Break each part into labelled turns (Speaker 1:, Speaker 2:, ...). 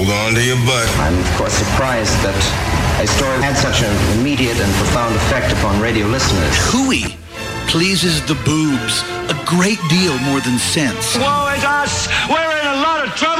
Speaker 1: Hold on to your butt.
Speaker 2: I'm, of course, surprised that a story had such an immediate and profound effect upon radio listeners.
Speaker 3: Hooey pleases the boobs a great deal more than sense.
Speaker 4: Woe is us! We're in a lot of trouble!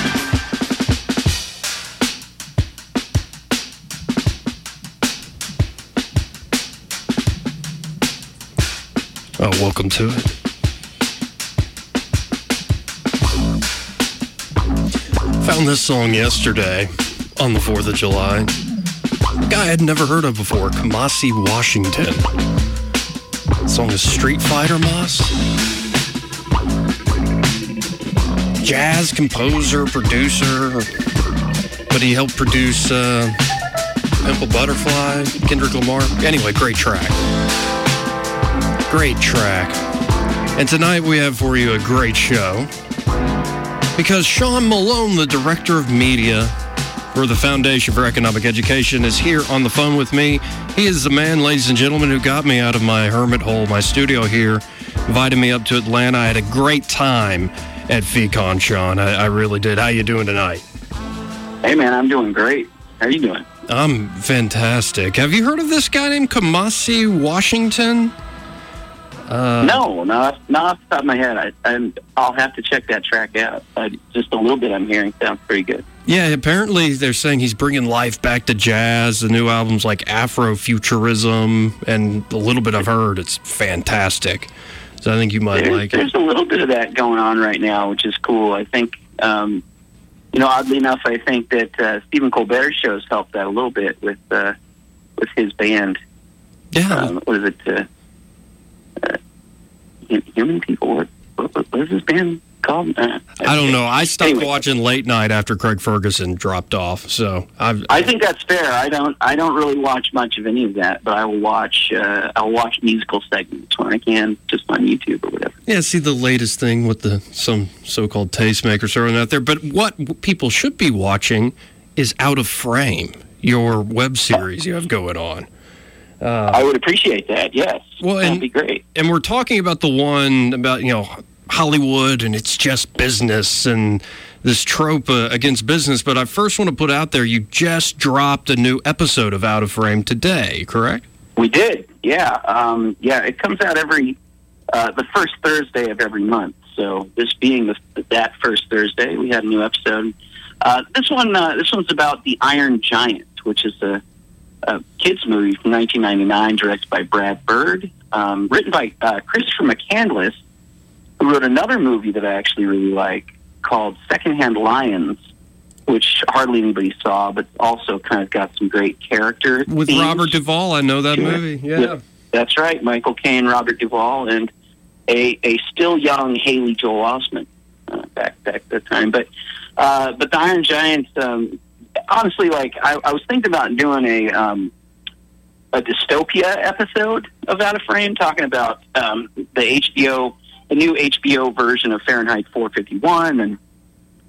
Speaker 5: Oh, welcome to it. Found this song yesterday on the 4th of July. Guy I'd never heard of before, Kamasi Washington. The song is Street Fighter Mas. Jazz composer, producer, but he helped produce uh, Pimp a Butterfly, Kendrick Lamar. Anyway, great track. Great track. And tonight we have for you a great show because Sean Malone, the director of media for the Foundation for Economic Education, is here on the phone with me. He is the man, ladies and gentlemen, who got me out of my hermit hole, my studio here, invited me up to Atlanta. I had a great time at FEEcon, Sean. I, I really did. How you doing tonight?
Speaker 6: Hey, man, I'm doing great. How you doing?
Speaker 5: I'm fantastic. Have you heard of this guy named Kamasi Washington?
Speaker 6: Uh, no, not not off the top of my head. I, I'm, I'll have to check that track out. I, just a little bit I'm hearing sounds pretty good.
Speaker 5: Yeah, apparently they're saying he's bringing life back to jazz. The new album's like Afrofuturism, and a little bit I've heard it's fantastic. So I think you might
Speaker 6: there's,
Speaker 5: like it.
Speaker 6: There's a little bit of that going on right now, which is cool. I think, um, you know, oddly enough, I think that uh, Stephen Colbert's shows helped that a little bit with uh, with his band.
Speaker 5: Yeah.
Speaker 6: Um, what is it? Uh, uh, human people. What, what, what is this band called? Uh,
Speaker 5: I don't know. I stopped
Speaker 6: Anyway.
Speaker 5: watching late night after Craig Ferguson dropped off. So I've,
Speaker 6: I think that's fair. I don't. I don't really watch much of any of that, but I will watch. Uh, I'll watch musical segments when I can, just on YouTube or whatever.
Speaker 5: yeah, see the latest thing with the some so-called tastemakers throwing out there. But what people should be watching is Out of Frame, your web series you have going on.
Speaker 6: I would appreciate that. Yes,
Speaker 5: Well,
Speaker 6: that'd be great.
Speaker 5: and we're talking about the one about you know Hollywood and it's just business and this trope uh, against business. But I first want to put out there you just dropped a new episode of Out of Frame today, correct?
Speaker 6: We did. Yeah. Um, yeah. It comes out every uh, the first Thursday of every month. So this being the, that first Thursday, we had a new episode. Uh, this one. Uh, this one's about the Iron Giant, which is a, a kids movie from 1999, directed by Brad Bird, um, written by uh, Christopher McCandless, who wrote another movie that I actually really like called Secondhand Lions. Which hardly anybody saw, but also kind of got some great character
Speaker 5: With
Speaker 6: themes.
Speaker 5: Robert Duvall, I know that
Speaker 6: Sure.
Speaker 5: movie. Yeah.
Speaker 6: That's right, Michael Caine, Robert Duvall, and a a still young Haley Joel Osment uh, back back at that time. But uh, but the Iron Giant, um, honestly, like I, I was thinking about doing a um, a dystopia episode of Out of Frame, talking about um, the HBO, the new HBO version of Fahrenheit 451, and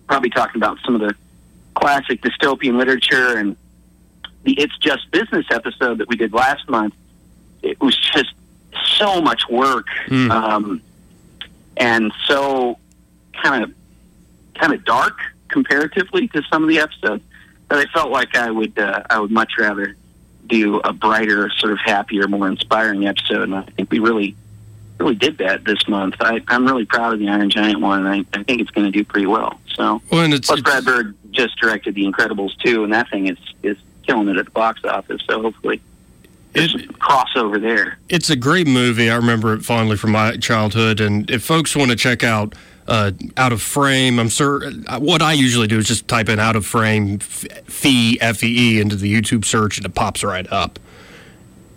Speaker 6: probably talking about some of the classic dystopian literature and the It's Just Business episode that we did last month. It was just so much work,
Speaker 5: Hmm.
Speaker 6: um, and so kind of kind of dark comparatively to some of the episodes that I felt like I would uh, I would much rather do a brighter, sort of happier, more inspiring episode. And I think we really really did that this month. I, I'm really proud of the Iron Giant one, and I, I think it's going to do pretty well. So.
Speaker 5: Well, and it's,
Speaker 6: Plus,
Speaker 5: it's-
Speaker 6: Brad Bird just directed The Incredibles too, and that thing is is killing it at the box office. So hopefully, there's
Speaker 5: It-
Speaker 6: crossover there.
Speaker 5: It's a great movie. I remember it fondly from my childhood. And if folks want to check out uh, Out of Frame, I'm sure what I usually do is just type in Out of Frame Fee F E E into the YouTube search, and it pops right up.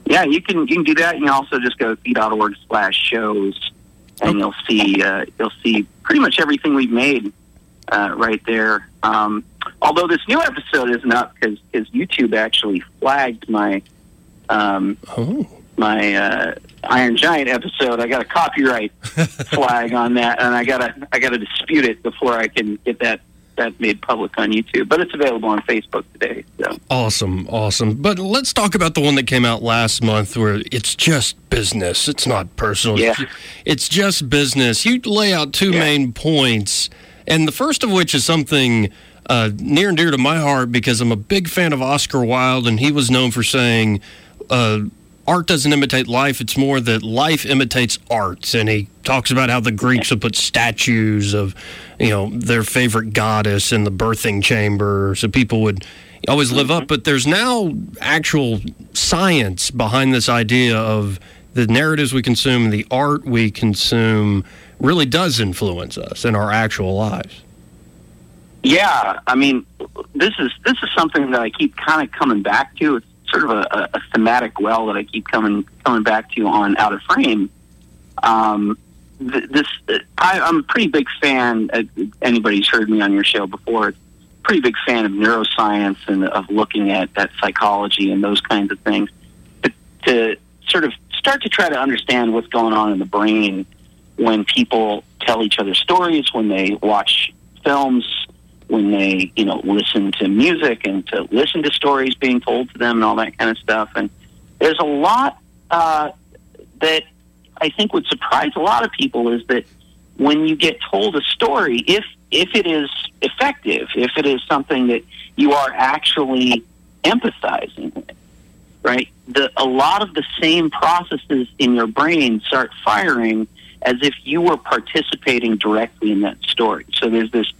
Speaker 6: Yeah, you can you can do that. You can also just go to fee.org slash shows, and you'll see uh, you'll see pretty much everything we've made uh, right there. Um, although this new episode isn't up because YouTube actually flagged my um,
Speaker 5: Oh,
Speaker 6: my uh, Iron Giant episode, I got a copyright flag on that, and I gotta I gotta dispute it before I can get that that made public on YouTube. But it's available on Facebook today. So
Speaker 5: Awesome, awesome. But let's talk about the one that came out last month where it's just business. It's not personal.
Speaker 6: Yeah.
Speaker 5: It's just business. You lay out two
Speaker 6: Yeah.
Speaker 5: main points, and the first of which is something uh, near and dear to my heart because I'm a big fan of Oscar Wilde, and he was known for saying, uh, art doesn't imitate life. It's more that life imitates art. And he talks about how the Greeks would put statues of, you know, their favorite goddess in the birthing chamber, so people would always live up. Mm-hmm. But there's now actual science behind this idea of the narratives we consume, the art we consume, really does influence us in our actual lives.
Speaker 6: yeah, I mean, this is this is something that I keep kind of coming back to. It's sort of a, a, thematic well that I keep coming coming back to on Out of Frame. Um, th- this I, I'm a pretty big fan. Uh, anybody who's heard me on your show before, pretty big fan of neuroscience and of looking at, at psychology and those kinds of things to, to sort of start to try to understand what's going on in the brain when people tell each other stories, when they watch films, when they you know listen to music and to listen to stories being told to them and all that kind of stuff. And there's a lot uh, that I think would surprise a lot of people is that when you get told a story, if if it is effective, if it is something that you are actually empathizing with, right? The a lot of the same processes in your brain start firing as if you were participating directly in that story. So there's this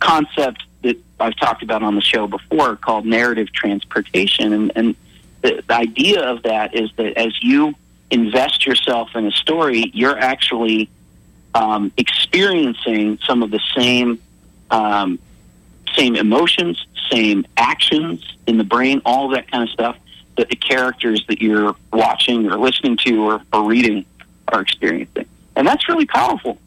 Speaker 6: concept that I've talked about on the show before called narrative transportation, and, and the, the idea of that is that as you invest yourself in a story, you're actually um, experiencing some of the same um, same emotions, same actions in the brain, all that kind of stuff that the characters that you're watching or listening to or, or reading are experiencing, and that's really powerful.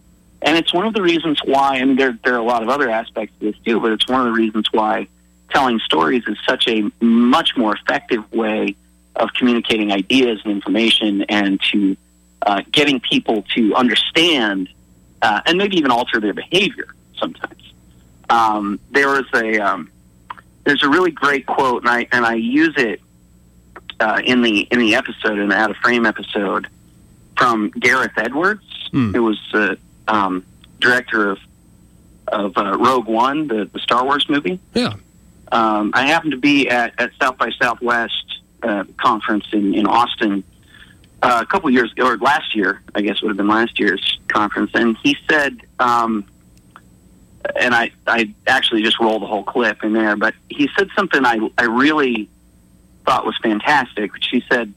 Speaker 6: And it's one of the reasons why, I mean, there, there are a lot of other aspects to this too, but it's one of the reasons why telling stories is such a much more effective way of communicating ideas and information and to uh, getting people to understand uh, and maybe even alter their behavior sometimes. Um, there was a um, there's a really great quote, and I and I use it uh, in the in the episode in the Out of Frame episode from Gareth Edwards,
Speaker 5: Hmm.
Speaker 6: who was the um, director of of uh, Rogue One, the, the Star Wars movie.
Speaker 5: Yeah.
Speaker 6: Um, I happened to be at, at South by Southwest uh, conference in, in Austin uh, a couple years or last year, I guess would have been last year's conference, and he said, um, and I I actually just rolled the whole clip in there, but he said something I I really thought was fantastic, which he said,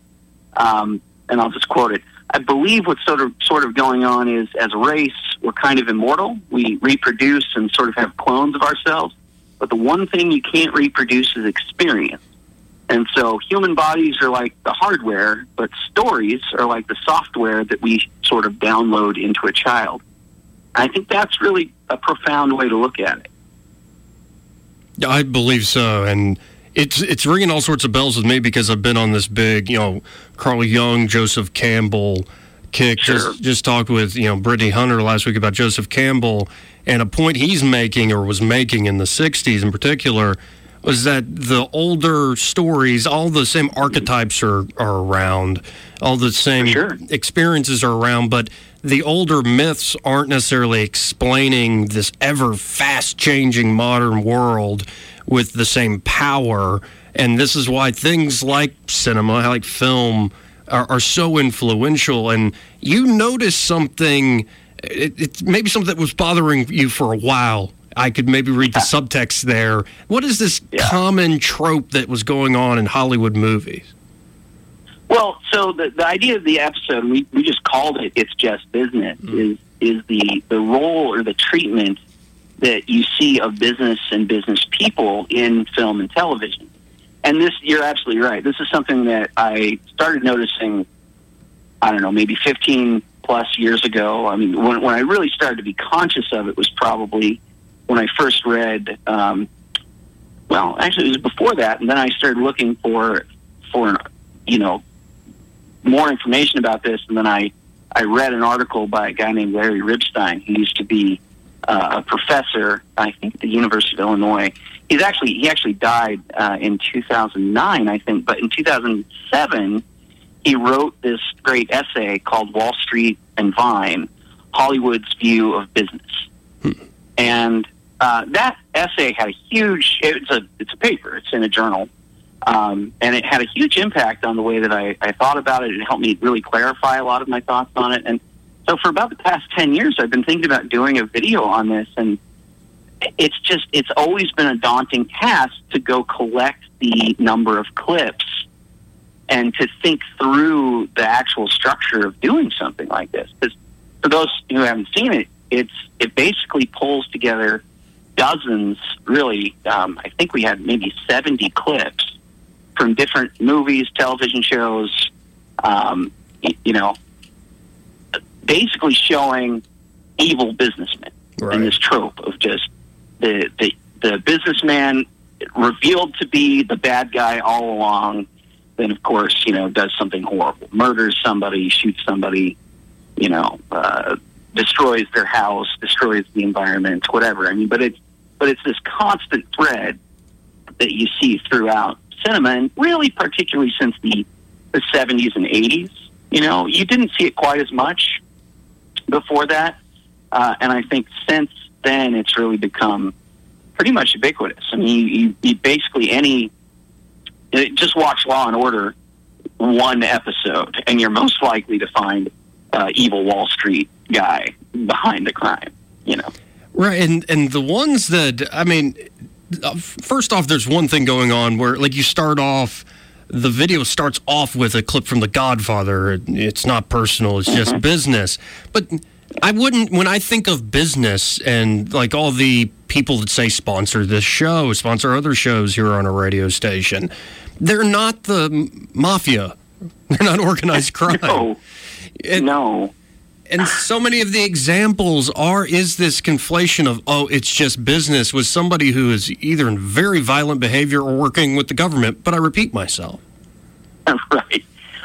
Speaker 6: um, and I'll just quote it. I believe what's sort of sort of going on is as a race, we're kind of immortal. We reproduce and sort of have clones of ourselves. But the one thing you can't reproduce is experience. And so human bodies are like the hardware, but stories are like the software that we sort of download into a child. I think that's really a profound way to look at it.
Speaker 5: I believe so, and it's it's ringing all sorts of bells with me because I've been on this big, you know, Carl Jung, Joseph Campbell kick.
Speaker 6: Sure.
Speaker 5: Just just talked with you know Brittany Hunter last week about Joseph Campbell, and a point he's making or was making in the '60s in particular was that the older stories, all the same archetypes are are around, all the same
Speaker 6: Sure.
Speaker 5: experiences are around, but the older myths aren't necessarily explaining this ever fast changing modern world with the same power. And this is why things like cinema, like film, are, are so influential. And you notice something, it, it's maybe something that was bothering you for a while. I could maybe read the subtext there. What is this
Speaker 6: Yeah.
Speaker 5: common trope that was going on in Hollywood movies?
Speaker 6: Well, so the, the idea of the episode, we, we just called it "It's Just Business," mm-hmm. is is the the role or the treatment that you see of business and business people in film and television. And this, you're absolutely right. This is something that I started noticing. I don't know, maybe 15 plus years ago. I mean, when when I really started to be conscious of it was probably when I first read. Um, well, actually, it was before that, and then I started looking for for you know more information about this, and then I I read an article by a guy named Larry Ribstein, who used to be uh, a professor, I think, at the University of Illinois. He's actually he actually died uh, in 2009, I think, but in 2007 he wrote this great essay called Wall Street and Vine: Hollywood's View of Business, and uh, that essay had a huge. It's a it's a paper. It's in a journal, um, and it had a huge impact on the way that I, I thought about it. It helped me really clarify a lot of my thoughts on it. And so, for about the past ten years, I've been thinking about doing a video on this, and it's just it's always been a daunting task to go collect the number of clips and to think through the actual structure of doing something like this. Because for those who haven't seen it, it's it basically pulls together dozens, really. Um, I think we had maybe seventy clips from different movies, television shows. Um, you know, basically showing evil businessmen
Speaker 5: Right.
Speaker 6: and this trope of just the the the businessman revealed to be the bad guy all along. Then, of course, you know, does something horrible, murders somebody, shoots somebody, you know, uh, destroys their house, destroys the environment, whatever. I mean, but it's but it's this constant thread that you see throughout cinema, and really, particularly since the the seventies and eighties. You know, you didn't see it quite as much before that, uh, and I think since then it's really become pretty much ubiquitous. I mean, you, you, basically any just watch Law and Order one episode, and you're most likely to find uh, evil Wall Street guy behind the crime. You know.
Speaker 5: Right, and and the ones that I mean, uh, first off, there's one thing going on where like you start off, the video starts off with a clip from The Godfather. It's not personal; it's just mm-hmm. business. But I wouldn't when I think of business and like all the people that say sponsor this show, sponsor other shows here on a radio station. They're not the mafia. They're not organized crime.
Speaker 6: No.
Speaker 5: And-
Speaker 6: no.
Speaker 5: And so many of the examples are is this conflation of oh it's just business with somebody who is either in very violent behavior or working with the government but i repeat myself
Speaker 6: right.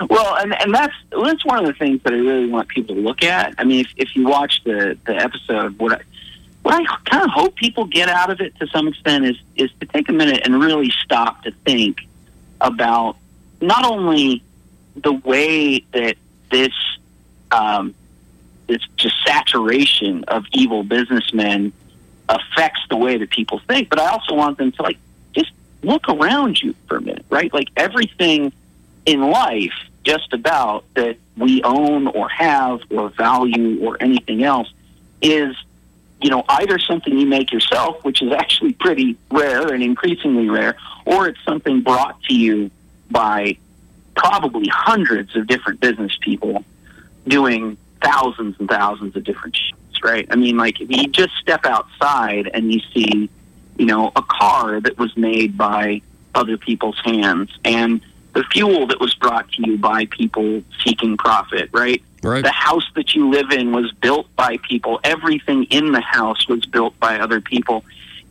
Speaker 6: Well, and and that's that's one of the things that I really want people to look at. I mean, if if you watch the the episode, what I what I kind of hope people get out of it to some extent is is to take a minute and really stop to think about not only the way that this um, this just saturation of evil businessmen affects the way that people think, but I also want them to like just look around you for a minute, right? Like everything in life, just about that we own or have or value or anything else is, you know, either something you make yourself, which is actually pretty rare and increasingly rare, or it's something brought to you by probably hundreds of different business people doing thousands and thousands of different shits, right? I mean, like if you just step outside and you see, you know, a car that was made by other people's hands and the fuel that was brought to you by people seeking profit, right?
Speaker 5: Right.
Speaker 6: The house that you live in was built by people. Everything in the house was built by other people.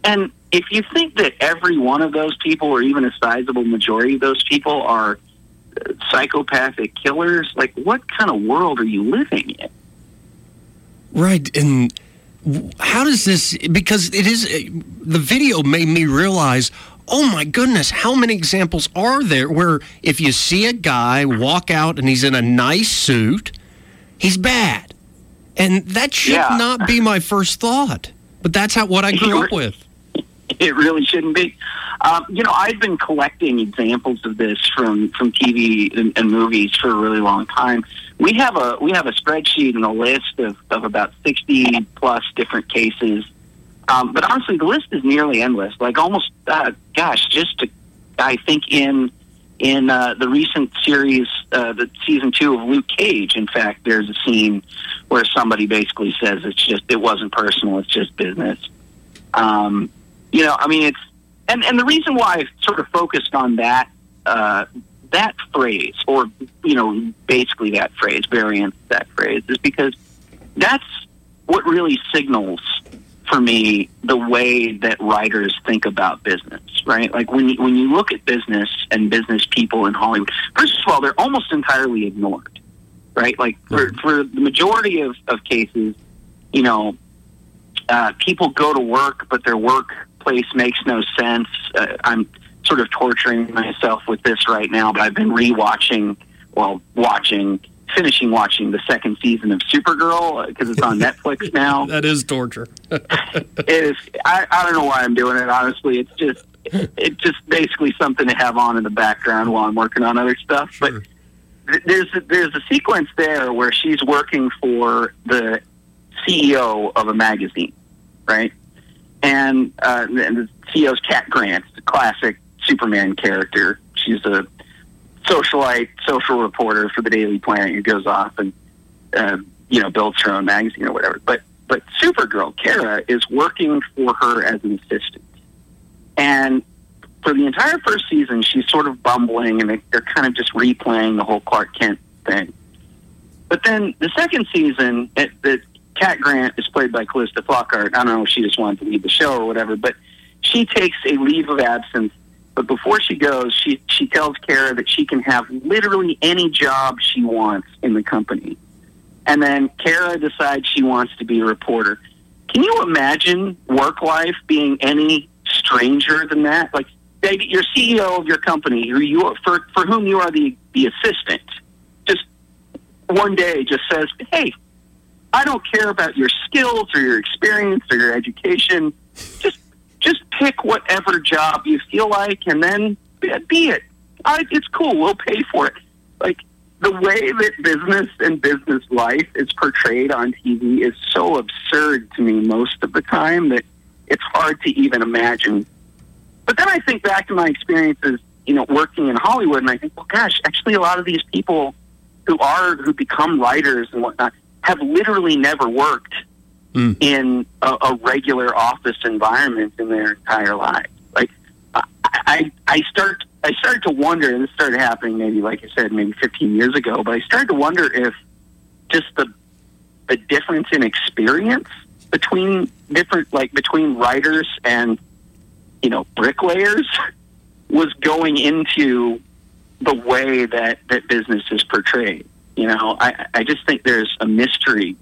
Speaker 6: And if you think that every one of those people, or even a sizable majority of those people, are psychopathic killers, like what kind of world are you living in?
Speaker 5: right and how does this because it is the video made me realize oh my goodness how many examples are there where if you see a guy walk out and he's in a nice suit he's bad and that should
Speaker 6: Yeah.
Speaker 5: not be my first thought but that's how what i grew up with
Speaker 6: It really shouldn't be. Um, you know, I've been collecting examples of this from from TV and, and movies for a really long time. We have a we have a spreadsheet and a list of, of about sixty plus different cases. Um, but honestly, the list is nearly endless. Like almost, uh, gosh, just to, I think in in uh, the recent series, uh, the season two of Luke Cage. In fact, there's a scene where somebody basically says it's just it wasn't personal, it's just business. Um, you know, I mean, it's and and the reason why I sort of focused on that uh, that phrase, or you know, basically that phrase, variant of that phrase, is because that's what really signals for me the way that writers think about business, right? Like when you, when you look at business and business people in Hollywood, first of all, they're almost entirely ignored, right? Like for, for the majority of, of cases, you know, uh, people go to work, but their workplace makes no sense. Uh, I'm sort of torturing myself with this right now, but I've been rewatching, well, watching finishing watching the second season of Supergirl because it's on Netflix now.
Speaker 5: that is torture.
Speaker 6: it is. I, I don't know why I'm doing it. Honestly, it's just it's just basically something to have on in the background while I'm working on other stuff.
Speaker 5: Sure.
Speaker 6: But th- there's a, there's a sequence there where she's working for the CEO of a magazine, right? And, uh, and CEO's Cat Grant, the classic Superman character. She's a socialite, social reporter for the Daily Planet who goes off and uh, you know builds her own magazine or whatever. But but Supergirl Kara is working for her as an assistant, and for the entire first season, she's sort of bumbling, and they, they're kind of just replaying the whole Clark Kent thing. But then the second season, it, the Cat Grant is played by Calista Flockhart. I don't know if she just wanted to leave the show or whatever, but she takes a leave of absence but before she goes, she she tells Kara that she can have literally any job she wants in the company. And then Kara decides she wants to be a reporter. Can you imagine work life being any stranger than that? Like, David, you're CEO of your company, who you for for whom you are the the assistant. Just one day, just says, "Hey, I don't care about your skills or your experience or your education. Just just pick whatever job you feel like and then be it. I, it's cool. We'll pay for it. Like the way that business and business life is portrayed on TV is so absurd to me most of the time that it's hard to even imagine. But then I think back to my experiences, you know, working in Hollywood, and I think, well, gosh, actually, a lot of these people who are who become writers and whatnot have literally never worked mm. in a, a, regular office environment in their entire life. Like I, I, I start, I started to wonder, and this started happening maybe, like I said, maybe 15 years ago. But I started to wonder if just the the difference in experience between different, like between writers and you know bricklayers, was going into the way that that business is portrayed. You know, I, I just think there's a mystery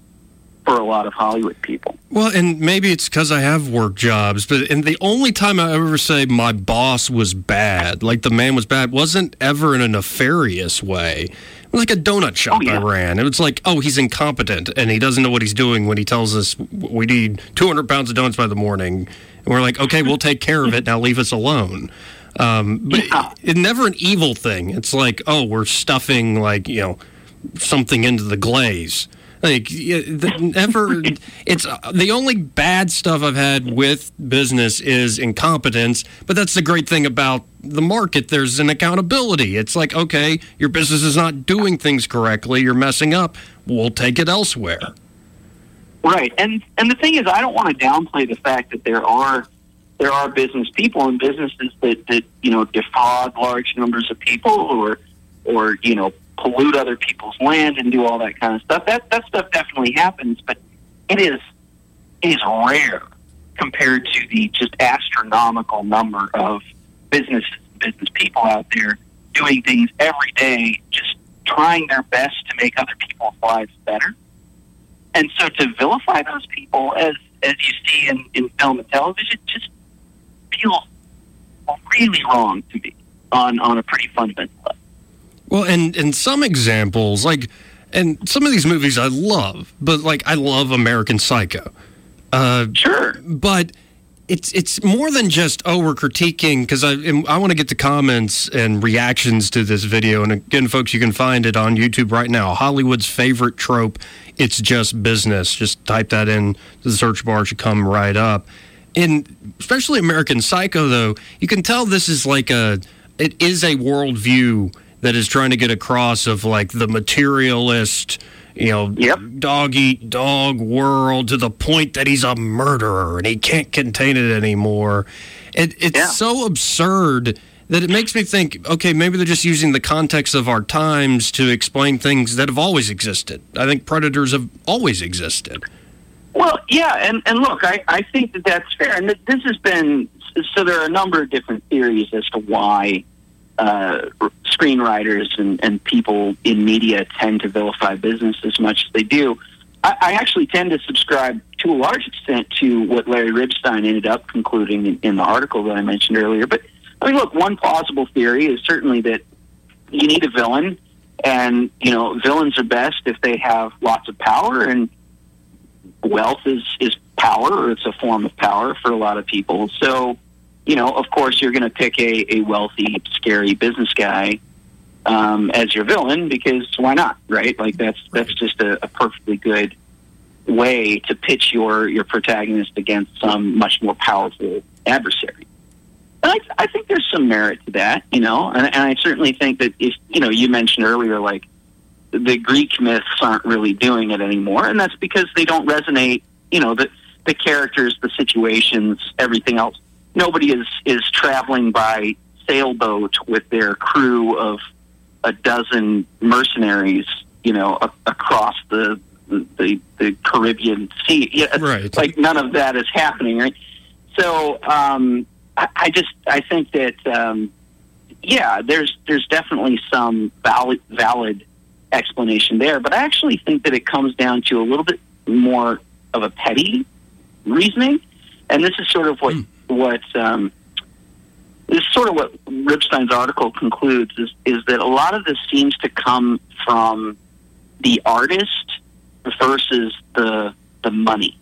Speaker 6: for a lot of Hollywood people.
Speaker 5: Well, and maybe it's because I have work jobs, but and the only time I ever say my boss was bad, like the man was bad, wasn't ever in a nefarious way. Like a donut shop oh, yeah. I ran. It was like, oh, he's incompetent and he doesn't know what he's doing when he tells us we need 200 pounds of donuts by the morning. And we're like, okay, we'll take care of it. Now leave us alone. Um, but yeah. it's never an evil thing. It's like, oh, we're stuffing like you know something into the glaze. Like never, it's uh, the only bad stuff I've had with business is incompetence. But that's the great thing about the market. There's an accountability. It's like, okay, your business is not doing things correctly. You're messing up. We'll take it elsewhere.
Speaker 6: Right, and and the thing is, I don't want to downplay the fact that there are there are business people and businesses that that you know defraud large numbers of people or or you know pollute other people's land and do all that kind of stuff. That that stuff definitely happens, but it is it is rare compared to the just astronomical number of business business people out there doing things every day, just trying their best to make other people's lives better. And so to vilify those people as as you see in, in film and television just feels really wrong to me on, on a pretty fundamental level.
Speaker 5: Well, and and some examples like, and some of these movies I love, but like I love American Psycho.
Speaker 6: Uh, sure,
Speaker 5: but it's it's more than just oh we're critiquing because I I want to get the comments and reactions to this video. And again folks you can find it on YouTube right now. Hollywood's favorite trope it's just business. Just type that in. The search bar should come right up. And especially American Psycho though you can tell this is like a it is a worldview that is trying to get across of like the materialist, you know,
Speaker 6: yep.
Speaker 5: dog eat dog world to the point that he's a murderer and he can't contain it anymore. It, it's yeah. so absurd that it makes me think, okay, maybe they're just using the context of our times to explain things that have always existed. I think predators have always existed.
Speaker 6: Well, yeah, and, and look, I, I think that that's fair. And this has been so there are a number of different theories as to why uh, screenwriters and, and people in media tend to vilify business as much as they do. I, I actually tend to subscribe to a large extent to what Larry Ribstein ended up concluding in, in the article that I mentioned earlier. But I mean, look, one plausible theory is certainly that you need a villain, and you know, villains are best if they have lots of power, and wealth is is power, or it's a form of power for a lot of people. So, you know, of course, you're going to pick a, a wealthy, scary business guy um, as your villain because why not, right? Like that's that's just a, a perfectly good way to pitch your your protagonist against some much more powerful adversary. And I, I think there's some merit to that, you know, and, and I certainly think that if you know you mentioned earlier, like the Greek myths aren't really doing it anymore, and that's because they don't resonate. You know, the the characters, the situations, everything else. Nobody is is traveling by sailboat with their crew of a dozen mercenaries, you know, a, across the, the the Caribbean Sea. Yeah,
Speaker 5: Right.
Speaker 6: Like none of that is happening, right? So um, I, I just I think that um, yeah, there's there's definitely some valid valid explanation there, but I actually think that it comes down to a little bit more of a petty reasoning, and this is sort of what what um, this is sort of what Ribstein's article concludes is is that a lot of this seems to come from the artist versus the the money,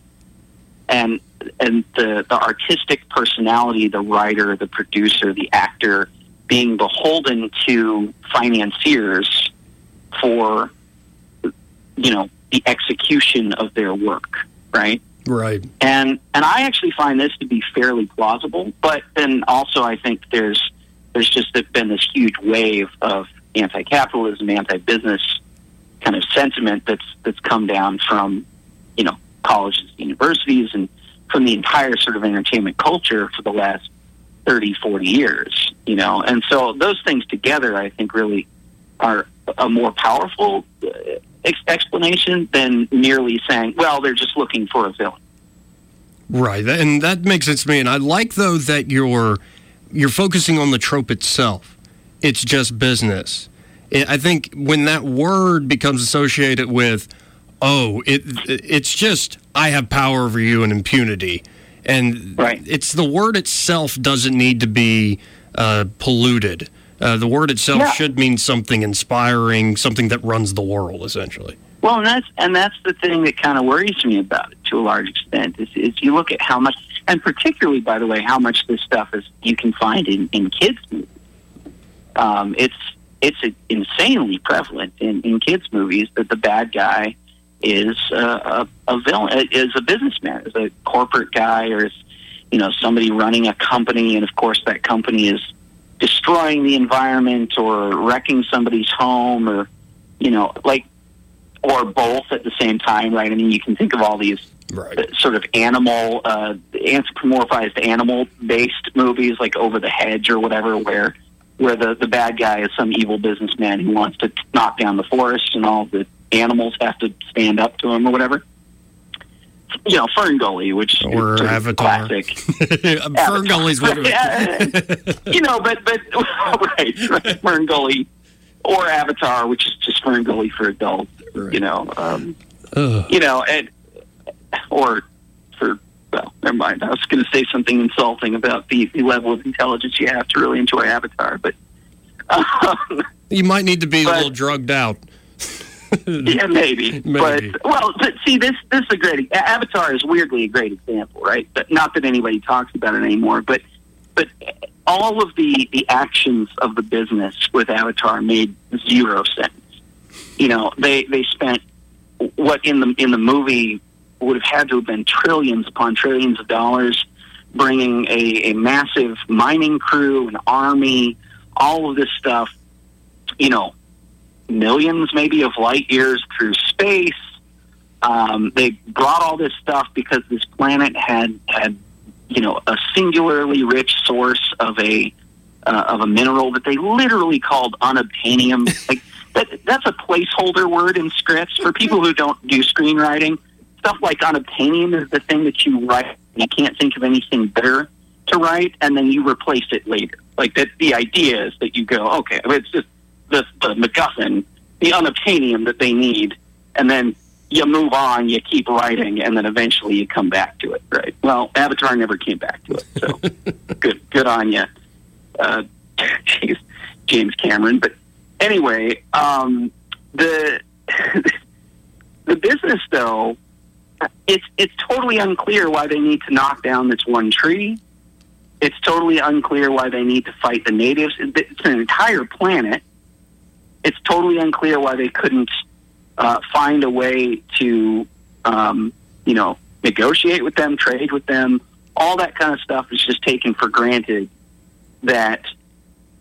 Speaker 6: and and the the artistic personality, the writer, the producer, the actor, being beholden to financiers for you know the execution of their work, right?
Speaker 5: Right.
Speaker 6: and and I actually find this to be fairly plausible. But then also, I think there's there's just been this huge wave of anti-capitalism, anti-business kind of sentiment that's that's come down from you know colleges, and universities, and from the entire sort of entertainment culture for the last 30, 40 years. You know, and so those things together, I think, really are a more powerful uh, ex- explanation than merely saying, well, they're just looking for a villain.
Speaker 5: Right, and that makes sense to me. And I like though that you're you're focusing on the trope itself. It's just business. I I think when that word becomes associated with, oh, it it's just I have power over you and impunity, and
Speaker 6: Right.
Speaker 5: it's the word itself doesn't need to be uh, polluted. Uh, the word itself
Speaker 6: Yeah.
Speaker 5: should mean something inspiring, something that runs the world, essentially.
Speaker 6: Well, and that's and that's the thing that kind of worries me about it to a large extent is, is you look at how much, and particularly by the way, how much this stuff is you can find in in kids movies. Um, it's it's insanely prevalent in in kids movies that the bad guy is uh, a, a villain, is a businessman, is a corporate guy, or is you know somebody running a company, and of course that company is destroying the environment or wrecking somebody's home, or you know like or both at the same time, right? I mean, you can think of all these
Speaker 5: Right.
Speaker 6: uh, sort of animal, uh, anthropomorphized animal-based movies, like Over the Hedge or whatever, where where the the bad guy is some evil businessman who wants to knock down the forest, and all the animals have to stand up to him or whatever. You know, Fern Gully, which
Speaker 5: Or
Speaker 6: is
Speaker 5: Avatar.
Speaker 6: classic.
Speaker 5: Fern Gully's one of
Speaker 6: you know, but but right, right, Fern Gully or Avatar, which is just Fern Gully for adults.
Speaker 5: Right.
Speaker 6: You know, um, you know, and or for well, never mind. I was going to say something insulting about the, the level of intelligence you have to really enjoy Avatar, but um,
Speaker 5: You might need to be a little drugged out.
Speaker 6: yeah, maybe.
Speaker 5: Maybe.
Speaker 6: But well, but see, this this is a great Avatar is weirdly a great example, right? But not that anybody talks about it anymore. But but all of the the actions of the business with Avatar made zero sense. You know, they they spent what in the in the movie would have had to have been trillions upon trillions of dollars, bringing a, a massive mining crew, an army, all of this stuff. You know, millions maybe of light years through space. Um, they brought all this stuff because this planet had had you know a singularly rich source of a uh, of a mineral that they literally called unobtainium. like that, that's a placeholder word in scripts for people who don't do screenwriting. stuff like unobtainium is the thing that you write. You can't think of anything better to write, and then you replace it later. Like that, the idea is that you go, okay, it's just the, the MacGuffin, the unobtainium that they need, and then you move on, you keep writing, and then eventually you come back to it. Right? Well, Avatar never came back to it, so good, good on you, uh, geez, James Cameron. But anyway, um, the the business though, it's it's totally unclear why they need to knock down this one tree. It's totally unclear why they need to fight the natives. It's an entire planet. It's totally unclear why they couldn't uh, find a way to, um, you know, negotiate with them, trade with them. All that kind of stuff is just taken for granted. That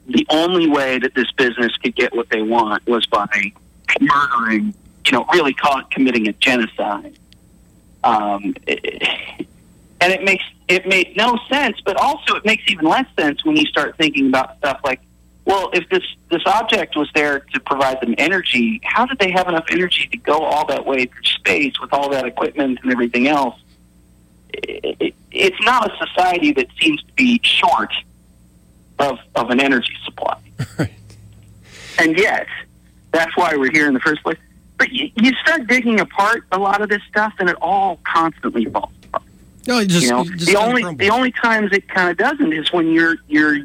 Speaker 6: the only way that this business could get what they want was by murdering, you know, really call it committing a genocide. Um, it, and it makes it made no sense, but also it makes even less sense when you start thinking about stuff like, well, if this this object was there to provide them energy, how did they have enough energy to go all that way through space with all that equipment and everything else? It, it, it's not a society that seems to be short of of an energy supply,
Speaker 5: Right.
Speaker 6: and yet that's why we're here in the first place. But you, you start digging apart a lot of this stuff, and it all constantly falls apart
Speaker 5: No, it just,
Speaker 6: you know,
Speaker 5: just
Speaker 6: the only
Speaker 5: crumble.
Speaker 6: the only times it kind of doesn't is when you're you're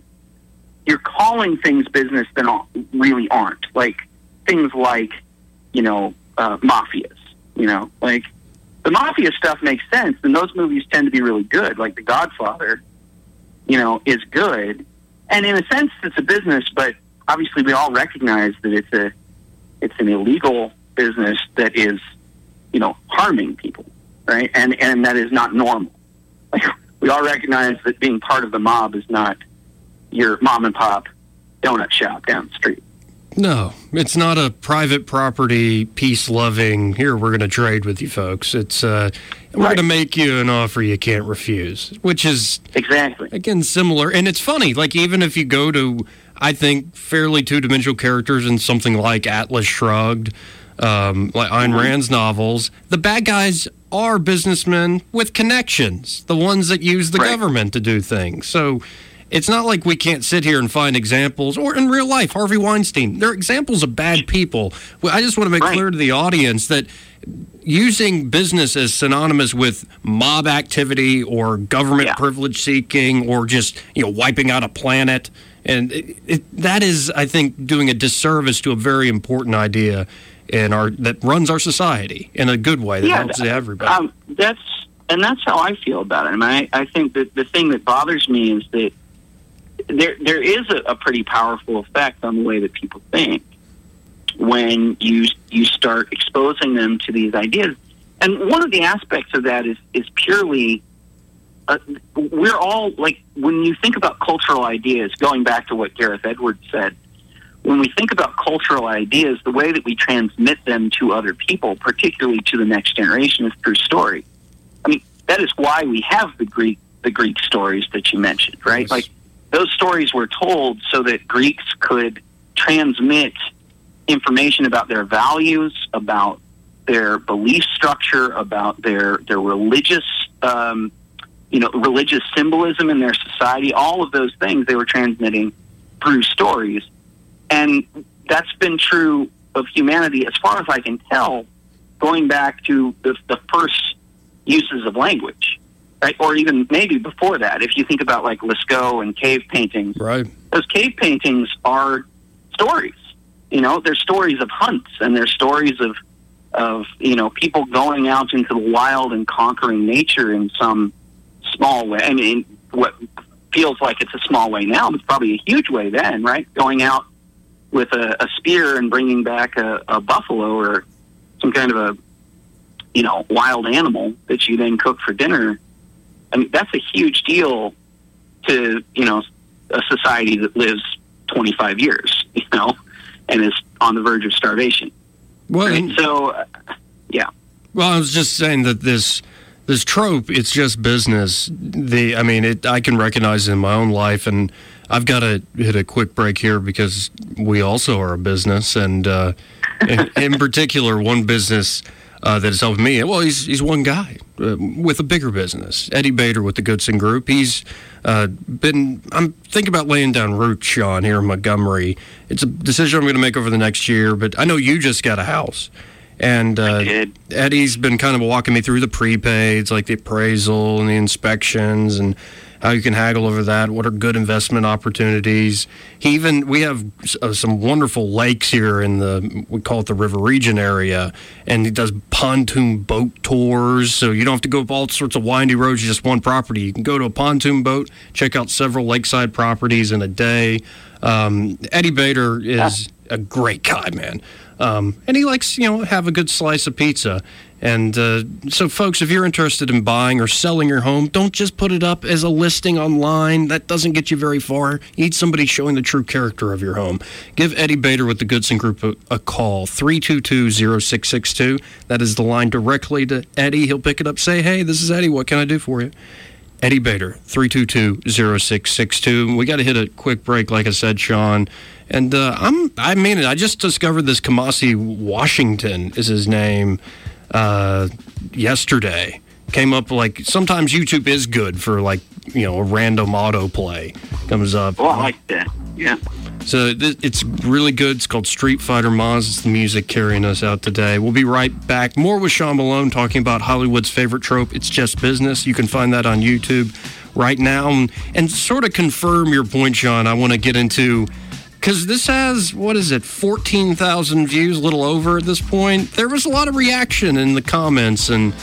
Speaker 6: you're calling things business that really aren't like things like you know uh, mafias. You know, like the mafia stuff makes sense, and those movies tend to be really good. Like The Godfather, you know, is good, and in a sense, it's a business. But obviously, we all recognize that it's a it's an illegal business that is, you know, harming people, right? And and that is not normal. Like we all recognize that being part of the mob is not your mom and pop donut shop down the street.
Speaker 5: No, it's not a private property, peace loving. Here, we're going to trade with you folks. It's uh, we're
Speaker 6: Right.
Speaker 5: going to make you an offer you can't refuse, which is
Speaker 6: Exactly.
Speaker 5: again similar. And it's funny, like even if you go to, I think fairly two dimensional characters in something like Atlas Shrugged, um, like Ayn Rand's novels, the bad guys are businessmen with connections, the ones that use the
Speaker 6: Right.
Speaker 5: government to do things. So. It's not like we can't sit here and find examples, or in real life, Harvey Weinstein. They're examples of bad people. I just want to make
Speaker 6: Right.
Speaker 5: clear to the audience that using business as synonymous with mob activity or government
Speaker 6: Yeah.
Speaker 5: privilege seeking or just you know wiping out a planet and it, it, that is i think doing a disservice to a very important idea in our that runs our society in a good way that helps
Speaker 6: th-
Speaker 5: everybody
Speaker 6: Um, that's and that's how I feel about it. I mean, I, I think that the thing that bothers me is that there there is a, a pretty powerful effect on the way that people think when you you start exposing them to these ideas. And one of the aspects of that is is purely uh, we're all like when you think about cultural ideas. Going back to what Gareth Edwards said, when we think about cultural ideas, the way that we transmit them to other people, particularly to the next generation, is through story. I mean, that is why we have the Greek the Greek stories that you mentioned, right?
Speaker 5: Yes.
Speaker 6: Like those stories were told so that Greeks could transmit information about their values, about their belief structure, about their their religious, um, you know, religious symbolism in their society. All of those things they were transmitting through stories, and that's been true of humanity as far as I can tell, going back to the, the first uses of language, right? Or even maybe before that, if you think about like Lascaux and cave paintings,
Speaker 5: right
Speaker 6: those cave paintings are stories. You know, they're stories of hunts and they're stories of of you know people going out into the wild and conquering nature in some small way. I mean, what feels like it's a small way now, but it's probably a huge way then, right? Going out with a, a spear and bringing back a, a buffalo or some kind of a you know wild animal that you then cook for dinner. I mean, that's a huge deal to you know a society that lives 25 years, you know, and is on the verge of starvation.
Speaker 5: well
Speaker 6: Right?
Speaker 5: and-
Speaker 6: So, uh, yeah,
Speaker 5: Well, I was just saying that this this trope, it's just business. The I mean, it I can recognize it in my own life, and I've got to hit a quick break here because we also are a business, and uh, in, in particular, one business uh, that has helped me. Well, he's he's one guy uh, with a bigger business, Eddie Bader with the Goodson Group. He's uh, been. I'm thinking about laying down roots, Sean, here in Montgomery. It's a decision I'm going to make over the next year, but I know you just got a house. And uh. Eddie's been kind of walking me through the prepaids, like the appraisal and the inspections, and how you can haggle over that. What are good investment opportunities? He even we have uh, some wonderful lakes here in the we call it the River Region area, and he does pontoon boat tours. So you don't have to go up all sorts of windy roads, just one property. You can go to a pontoon boat, check out several lakeside properties in a day. Um, Eddie Bader is a great guy, man. Um, and he likes, you know, have a good slice of pizza. And uh, so, folks, if you're interested in buying or selling your home, don't just put it up as a listing online. That doesn't get you very far. You need somebody showing the true character of your home. Give Eddie Bader with the Goodson Group a, a call, 322 0662. That is the line directly to Eddie. He'll pick it up, say, hey, this is Eddie. What can I do for you? Eddie Bader, 322-0662. We got to hit a quick break, like I said, Sean. And uh, I'm, I mean it. I just discovered this Kamasi Washington is his name uh, yesterday. Came up like sometimes YouTube is good for like you know a random autoplay comes up.
Speaker 6: Oh, I like that. Yeah.
Speaker 5: So th- it's really good. It's called Street Fighter Mas. It's the music carrying us out today. We'll be right back. More with Sean Malone talking about Hollywood's favorite trope. It's just business. You can find that on YouTube right now. And, and sort of confirm your point, Sean, I want to get into because this has what is it 14,000 views a little over at this point there was a lot of reaction in the comments and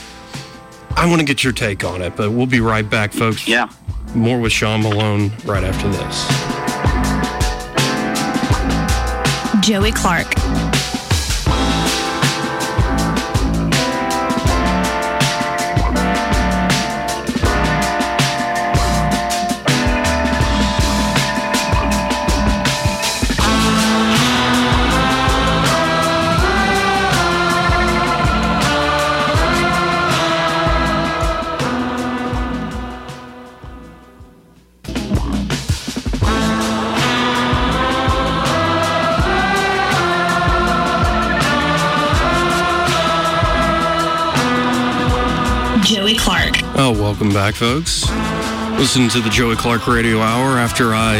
Speaker 5: I want to get your take on it but we'll be right back folks
Speaker 6: Yeah.
Speaker 5: more with Sean Malone right after this
Speaker 1: Joey Clark.
Speaker 5: Welcome back, folks. Listen to the Joey Clark Radio Hour after I.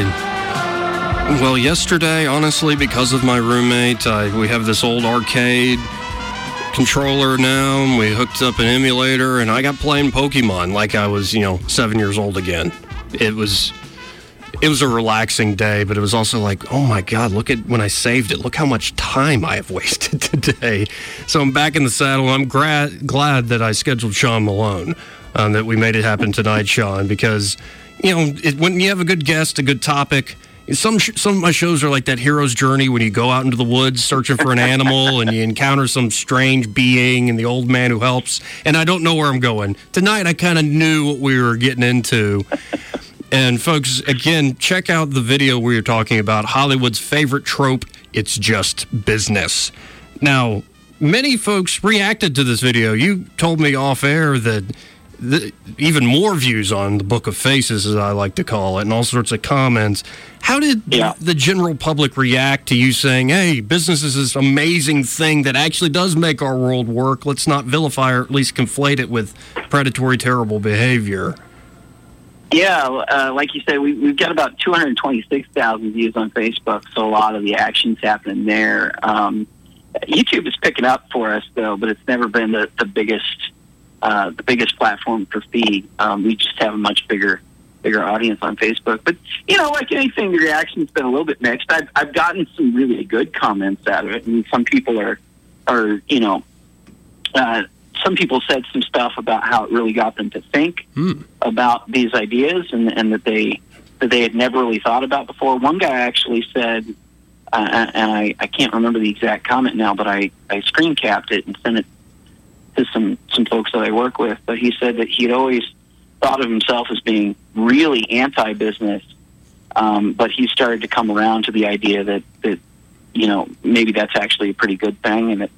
Speaker 5: Well, yesterday, honestly, because of my roommate, I, we have this old arcade controller now. and We hooked up an emulator, and I got playing Pokemon like I was, you know, seven years old again. It was. It was a relaxing day, but it was also like, oh my God, look at when I saved it. Look how much time I have wasted today. So I'm back in the saddle. I'm gra- glad that I scheduled Sean Malone, um, that we made it happen tonight, Sean, because, you know, it, when you have a good guest, a good topic, some sh- some of my shows are like that hero's journey when you go out into the woods searching for an animal and you encounter some strange being and the old man who helps. And I don't know where I'm going. Tonight, I kind of knew what we were getting into. And folks, again, check out the video we were talking about Hollywood's favorite trope it's just business. Now, many folks reacted to this video. You told me off air that the, even more views on the Book of Faces, as I like to call it, and all sorts of comments. How did
Speaker 6: Yeah.
Speaker 5: the general public react to you saying, hey, business is this amazing thing that actually does make our world work? Let's not vilify or at least conflate it with predatory, terrible behavior?
Speaker 6: Yeah, uh, like you said, we, we've got about 226,000 views on Facebook, so a lot of the action's happening there. Um, YouTube is picking up for us, though, but it's never been the, the biggest uh, the biggest platform for feed. Um, we just have a much bigger bigger audience on Facebook. But you know, like anything, the reaction's been a little bit mixed. I've I've gotten some really good comments out of it, and some people are are you know. Uh, some people said some stuff about how it really got them to think about these ideas and, and that they that they had never really thought about before. One guy actually said, uh, and I, I can't remember the exact comment now, but I, I screen capped it and sent it to some some folks that I work with. But he said that he'd always thought of himself as being really anti-business, um, but he started to come around to the idea that that you know maybe that's actually a pretty good thing, and that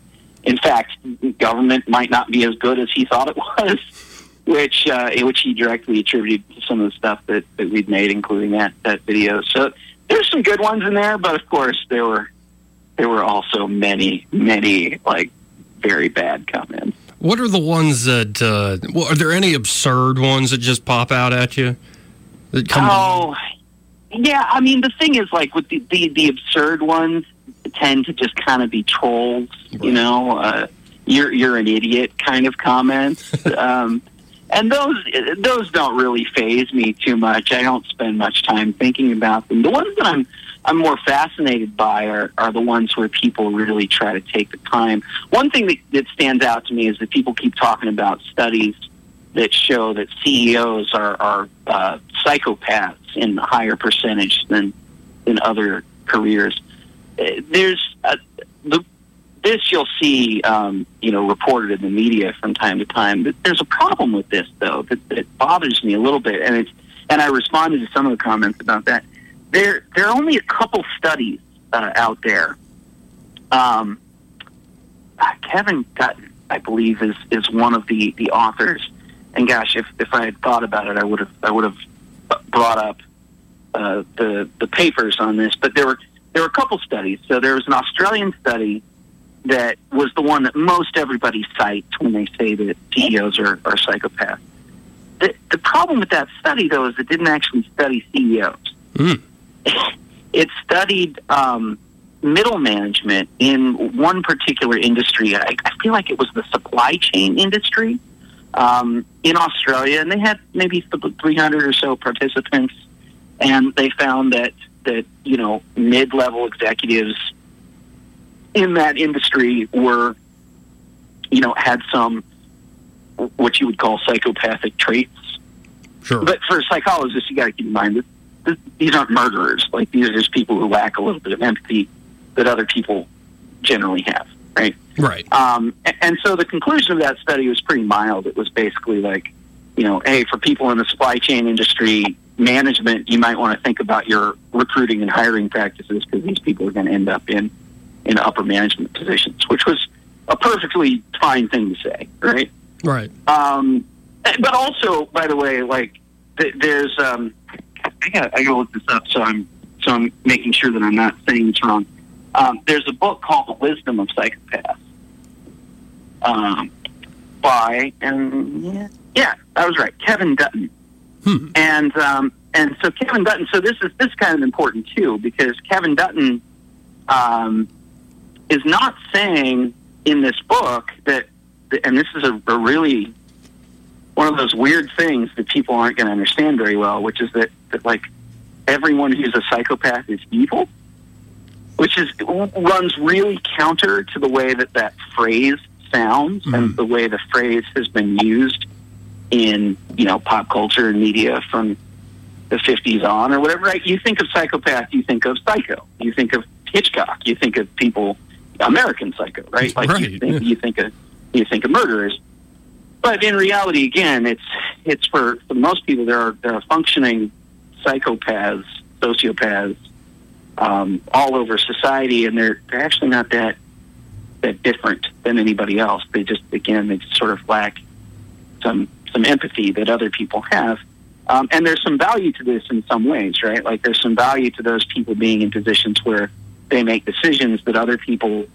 Speaker 6: in fact government might not be as good as he thought it was. Which, uh, which he directly attributed to some of the stuff that, that we'd made, including that, that video. So there's some good ones in there, but of course there were there were also many, many like very bad comments.
Speaker 5: What are the ones that? Uh, well, are there any absurd ones that just pop out at you? That come
Speaker 6: oh, yeah. I mean, the thing is, like with the the, the absurd ones, tend to just kind of be trolls. Right. You know, uh, you're you're an idiot kind of comments. um, and those those don't really phase me too much. I don't spend much time thinking about them. The ones that I'm I'm more fascinated by are, are the ones where people really try to take the time. One thing that, that stands out to me is that people keep talking about studies that show that CEOs are, are uh, psychopaths in a higher percentage than than other careers. Uh, there's a, the this you'll see, um, you know, reported in the media from time to time. There's a problem with this, though, that, that bothers me a little bit, and it's and I responded to some of the comments about that. There, there are only a couple studies uh, out there. Um, Kevin Dutton, I believe, is is one of the the authors. And gosh, if if I had thought about it, I would have I would have brought up uh, the the papers on this. But there were there were a couple studies. So there was an Australian study that was the one that most everybody cites when they say that CEOs are, are psychopaths. The, the problem with that study, though, is it didn't actually study CEOs. Mm. It studied um, middle management in one particular industry. I, I feel like it was the supply chain industry um, in Australia, and they had maybe 300 or so participants, and they found that that you know mid-level executives in that industry were, you know, had some what you would call psychopathic traits.
Speaker 5: Sure.
Speaker 6: But for psychologists, you got to keep in mind that these aren't murderers. Like these are just people who lack a little bit of empathy that other people generally have. Right.
Speaker 5: Right.
Speaker 6: Um, and, and so the conclusion of that study was pretty mild. It was basically like, you know, hey, for people in the supply chain industry, management, you might want to think about your recruiting and hiring practices because these people are going to end up in in upper management positions, which was a perfectly fine thing to say, right?
Speaker 5: Right.
Speaker 6: Um, but also, by the way, like th- there's, um, I got I got to look this up, so I'm so I'm making sure that I'm not saying this wrong. Um, there's a book called The Wisdom of Psychopaths um, by and yeah, yeah, I was right, Kevin Dutton.
Speaker 5: Hmm.
Speaker 6: And um, and so Kevin Dutton. So this is this is kind of important too because Kevin Dutton um, is not saying in this book that, and this is a, a really one of those weird things that people aren't going to understand very well, which is that, that like everyone who's a psychopath is evil, which is runs really counter to the way that that phrase sounds mm-hmm. and the way the phrase has been used in you know pop culture and media from the 50s on or whatever. Right? You think of psychopath, you think of psycho, you think of Hitchcock, you think of people American Psycho, right? Like
Speaker 5: right.
Speaker 6: you think you think of you think of murderers, but in reality, again, it's it's for for most people there are there are functioning psychopaths, sociopaths um, all over society, and they're they're actually not that that different than anybody else. They just again they just sort of lack some some empathy that other people have. Um, and there's some value to this in some ways, right? Like there's some value to those people being in positions where they make decisions that other people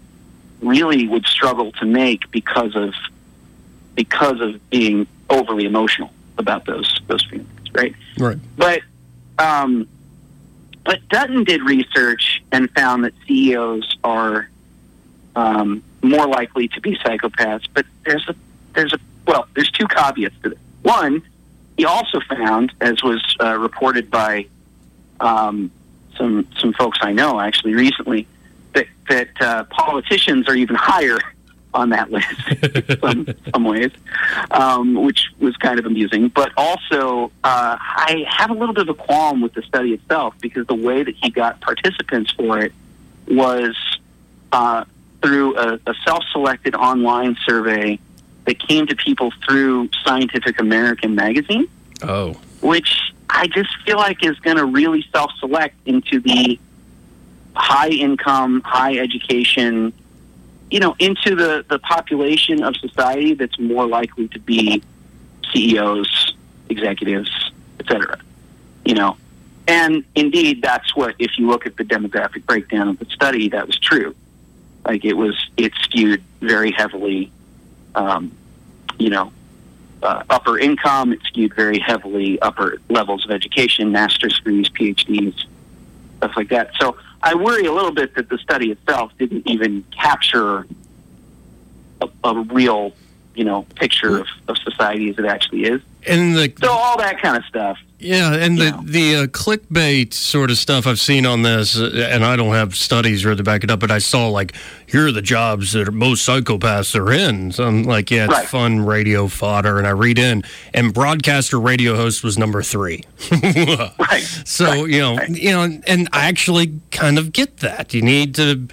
Speaker 6: really would struggle to make because of because of being overly emotional about those those feelings, right?
Speaker 5: Right.
Speaker 6: But um, but Dutton did research and found that CEOs are um, more likely to be psychopaths. But there's a there's a well, there's two caveats to this. One, he also found, as was uh, reported by um, some some folks I know actually recently that that uh, politicians are even higher on that list in some, some ways, um, which was kind of amusing. But also, uh, I have a little bit of a qualm with the study itself because the way that he got participants for it was uh, through a, a self-selected online survey that came to people through Scientific American magazine.
Speaker 5: Oh,
Speaker 6: which I just feel like is going to really self select into the high income, high education, you know, into the, the population of society that's more likely to be CEOs, executives, etc. You know, and indeed, that's what, if you look at the demographic breakdown of the study, that was true. Like it was, it skewed very heavily, um, you know, uh, upper income. It skewed very heavily upper levels of education, master's degrees, PhDs, stuff like that. So I worry a little bit that the study itself didn't even capture a, a real, you know, picture of, of society as it actually is.
Speaker 5: And the
Speaker 6: So all that kind of stuff.
Speaker 5: Yeah, and the
Speaker 6: Yeah.
Speaker 5: the uh, clickbait sort of stuff I've seen on this, uh, and I don't have studies really to back it up, but I saw like here are the jobs that most psychopaths are in. So I'm like, yeah, it's
Speaker 6: Right.
Speaker 5: fun radio fodder, and I read in, and broadcaster radio host was number three.
Speaker 6: Right.
Speaker 5: So you know, you know, and I actually kind of get that. You need to,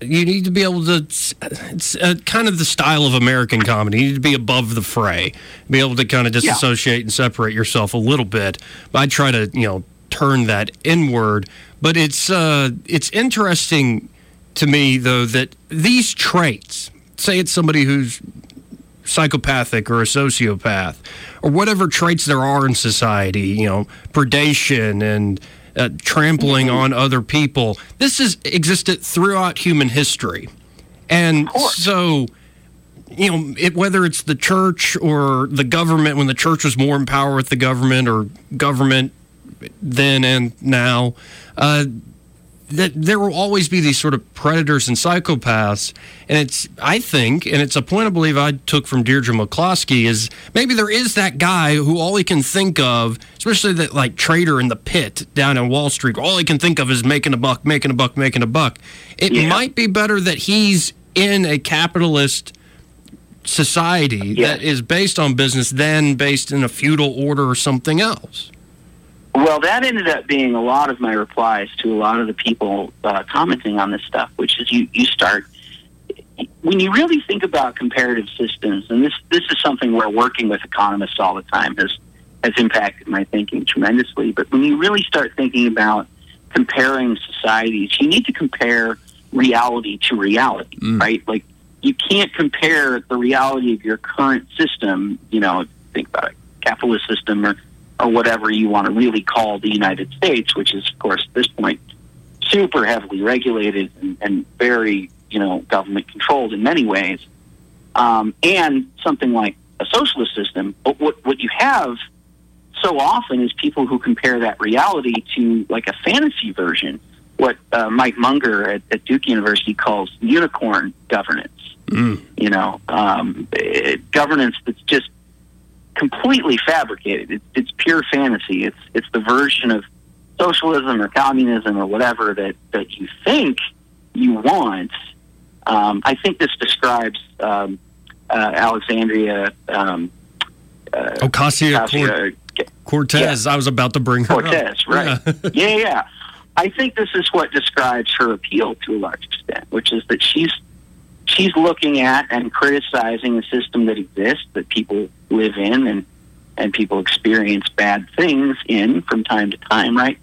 Speaker 5: you need to be able to. It's uh, kind of the style of American comedy. You need to be above the fray, be able to kind of disassociate and separate yourself a little bit. But I try to, you know, turn that inward. But it's uh, it's interesting to me though that these traits. Say it's somebody who's psychopathic or a sociopath or whatever traits there are in society, you know, predation and uh, trampling on other people. This has existed throughout human history. And so, you know, it, whether it's the church or the government, when the church was more in power with the government or government then and now, uh, that there will always be these sort of predators and psychopaths. And it's, I think, and it's a point I believe I took from Deirdre McCloskey, is maybe there is that guy who all he can think of, especially that like trader in the pit down in Wall Street, all he can think of is making a buck, making a buck, making a buck. It
Speaker 6: Yeah.
Speaker 5: might be better that he's in a capitalist society
Speaker 6: Yes.
Speaker 5: that is based on business than based in a feudal order or something else.
Speaker 6: Well, that ended up being a lot of my replies to a lot of the people uh, commenting on this stuff, which is you, you start when you really think about comparative systems, and this this is something where working with economists all the time has has impacted my thinking tremendously. But when you really start thinking about comparing societies, you need to compare reality to reality, right? Like you can't compare the reality of your current system, you know, think about a capitalist system or or whatever you want to really call the United States, which is, of course, at this point, super heavily regulated and, and very, you know, government controlled in many ways, um, and something like a socialist system. But what what you have so often is people who compare that reality to like a fantasy version, what uh, Mike Munger at, at Duke University calls unicorn governance. You know, um, it, governance that's just completely fabricated. It's, it's pure fantasy. It's it's the version of socialism or communism or whatever that that you think you want. Um, I think this describes um, uh, Alexandria um, uh,
Speaker 5: Ocasio Cortez. I was about to bring her up.
Speaker 6: Cortez, right?
Speaker 5: Yeah.
Speaker 6: yeah, yeah. I think this is what describes her appeal to a large extent, which is that she's she's looking at and criticizing a system that exists that people live in and and people experience bad things in from time to time, right?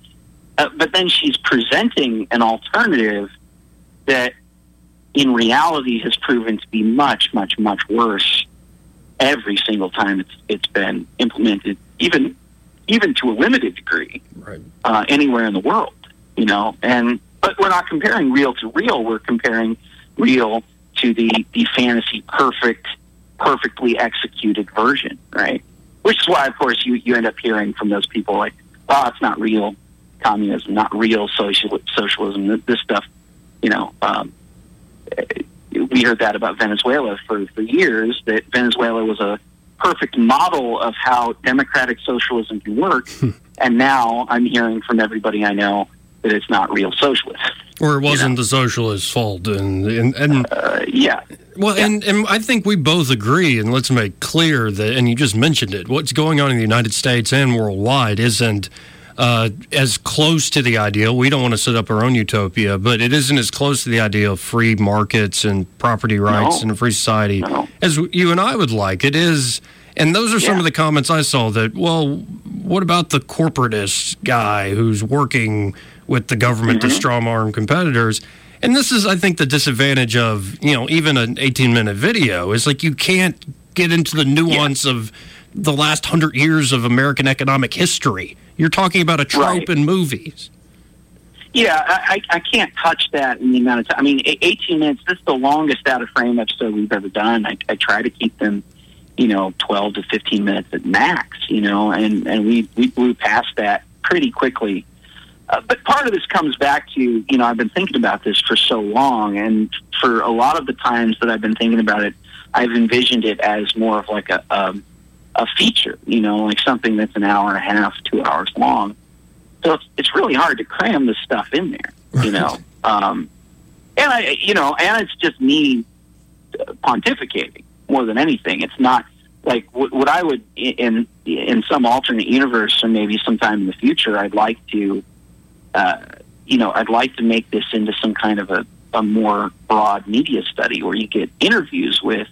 Speaker 6: Uh, but then she's presenting an alternative that, in reality, has proven to be much, much, much worse every single time it's it's been implemented, even even to a limited degree
Speaker 5: Right.
Speaker 6: uh, anywhere in the world, you know. And but we're not comparing real to real. We're comparing real to the the fantasy perfect, perfectly executed version, right? Which is why, of course, you you end up hearing from those people like, "Oh, it's not real communism, not real social socialism. This, this stuff, you know." Um, we heard that about Venezuela for, for years, that Venezuela was a perfect model of how democratic socialism can work. and now I'm hearing from everybody I know that it's not real socialism.
Speaker 5: Or it wasn't the socialists' fault, and and, and
Speaker 6: Uh, yeah.
Speaker 5: well, and and I think we both agree, and let's make clear that, and you just mentioned it, what's going on in the United States and worldwide isn't uh, as close to the ideal. We don't want to set up our own utopia, but it isn't as close to the idea of free markets and property rights
Speaker 6: No.
Speaker 5: and a free society
Speaker 6: No.
Speaker 5: as you and I would like. It is, and those are some of the comments I saw that, well, what about the corporatist guy who's working with the government to mm-hmm. strong arm competitors? And this is, I think, the disadvantage of, you know, even an 18 minute video is like you can't get into the nuance of the last hundred years of American economic history. You're talking about a trope
Speaker 6: Right.
Speaker 5: in movies.
Speaker 6: Yeah, I, I can't touch that in the amount of time. I mean, 18 minutes, this is the longest out of frame episode we've ever done. I, I try to keep them, you know, 12 to 15 minutes at max, you know, and, and we, we blew past that pretty quickly. Uh, but part of this comes back to, you know, I've been thinking about this for so long, and for a lot of the times that I've been thinking about it, I've envisioned it as more of like a, a, a feature, you know, like something that's an hour and a half, two hours long so it's, it's really hard to cram this stuff in there, you know. Um, and I, you know, and it's just me pontificating more than anything. It's not like what, what I would in in some alternate universe, or maybe sometime in the future, I'd like to, uh, you know, I'd like to make this into some kind of a, a more broad media study where you get interviews with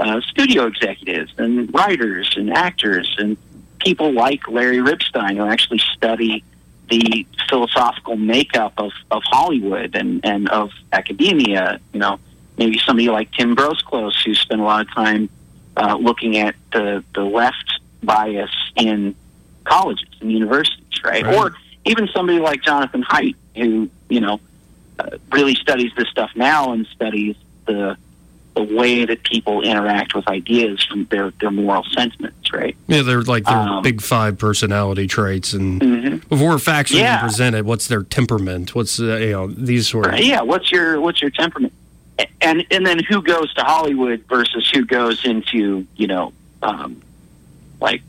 Speaker 6: uh, studio executives and writers and actors and people like Larry Ribstein who actually study the philosophical makeup of, of Hollywood and, and of academia. You know, maybe somebody like Tim Groseclose, who spent a lot of time uh, looking at the, the left bias in colleges and universities, right? right? Or even somebody like Jonathan Haidt, who, you know, uh, really studies this stuff now and studies the the way that people interact with ideas from their, their moral sentiments, right?
Speaker 5: Yeah, they're like their um, big five personality traits, and mm-hmm. before facts are yeah. presented, what's their temperament? What's uh, you know these sort of
Speaker 6: yeah, what's your what's your temperament? And and then who goes to Hollywood versus who goes into you know um, like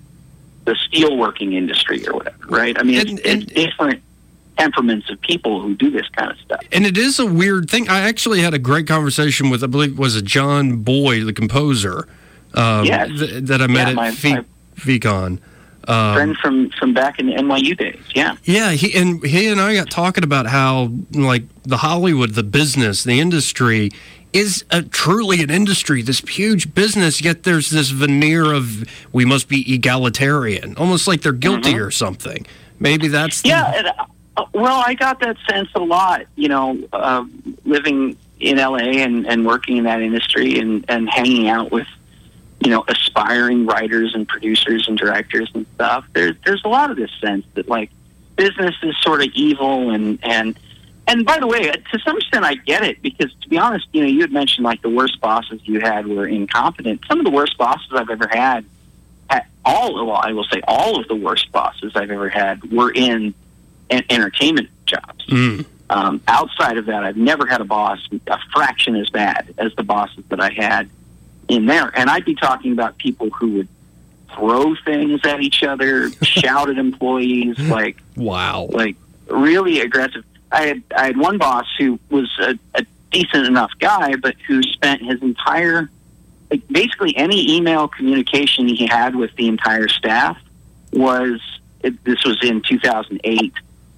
Speaker 6: the steelworking industry or whatever, right? I mean, and, it's, and, it's different temperaments of people who do this kind of stuff.
Speaker 5: And it is a weird thing. I actually had a great conversation with, I believe, it was it John Boy, the composer, um, yes. th- that I met yeah, my, at F- FEEcon.
Speaker 6: Um, friend from from back in the NYU days, yeah.
Speaker 5: Yeah, he and he and I got talking about how like the Hollywood, the business, the industry is a, truly an industry, this huge business. Yet there's this veneer of we must be egalitarian, almost like they're guilty mm-hmm. or something. Maybe that's
Speaker 6: the, yeah. And, uh, well, I got that sense a lot, you know, uh, living in LA and, and working in that industry and, and hanging out with, you know, aspiring writers and producers and directors and stuff. There's there's a lot of this sense that like business is sort of evil and and and by the way, to some extent, I get it because to be honest, you know, you had mentioned like the worst bosses you had were incompetent. Some of the worst bosses I've ever had, all well, I will say all of the worst bosses I've ever had were in entertainment jobs. Mm. Um, outside of that, I've never had a boss a fraction as bad as the bosses that I had in there. And I'd be talking about people who would throw things at each other, shout at employees, like
Speaker 5: wow,
Speaker 6: like really aggressive. I had I had one boss who was a, a decent enough guy, but who spent his entire like basically any email communication he had with the entire staff was it, this was in 2008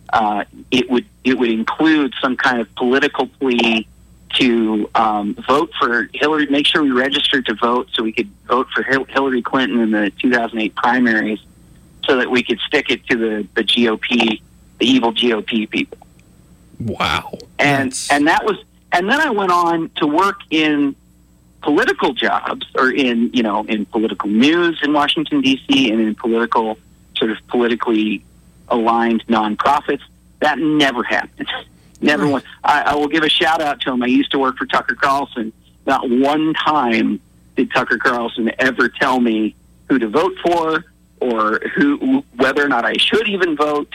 Speaker 6: uh, it would it would include some kind of political plea to um, vote for Hillary, make sure we registered to vote so we could vote for Hillary Clinton in the 2008 primaries, so that we could stick it to the, the GOP, the evil GOP people.
Speaker 5: Wow.
Speaker 6: And That's... and that was and then I went on to work in political jobs or in you know in political news in Washington D.C. and in political sort of politically aligned nonprofits. That never happened. never. I, I will give a shout out to him. I used to work for Tucker Carlson. Not one time did Tucker Carlson ever tell me who to vote for or who whether or not I should even vote.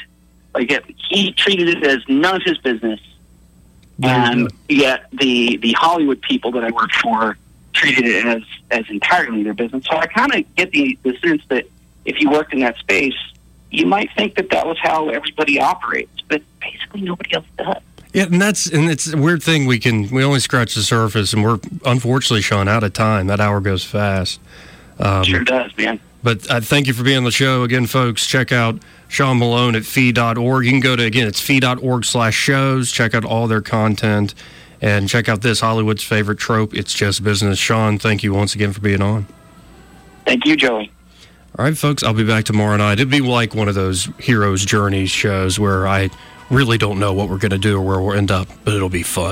Speaker 6: Like he treated it as none of his business, and yet the the Hollywood people that I worked for treated it as as entirely their business. So I kind of get the the sense that if you worked in that space, you might think that that was how everybody operates, but basically nobody else does.
Speaker 5: Yeah, and that's and it's a weird thing. We can we only scratch the surface, and we're unfortunately, Sean, out of time. That hour goes fast.
Speaker 6: Um, sure does, man.
Speaker 5: But uh, thank you for being on the show again, folks. Check out Sean Malone at fee.org. You can go to again, it's fee.org slash shows. Check out all their content and check out this Hollywood's favorite trope. It's just business. Sean, thank you once again for being on.
Speaker 6: Thank you, Joey.
Speaker 5: All right, folks, I'll be back tomorrow night. It'd be like one of those hero's journeys shows where I really don't know what we're going to do or where we'll end up, but it'll be fun.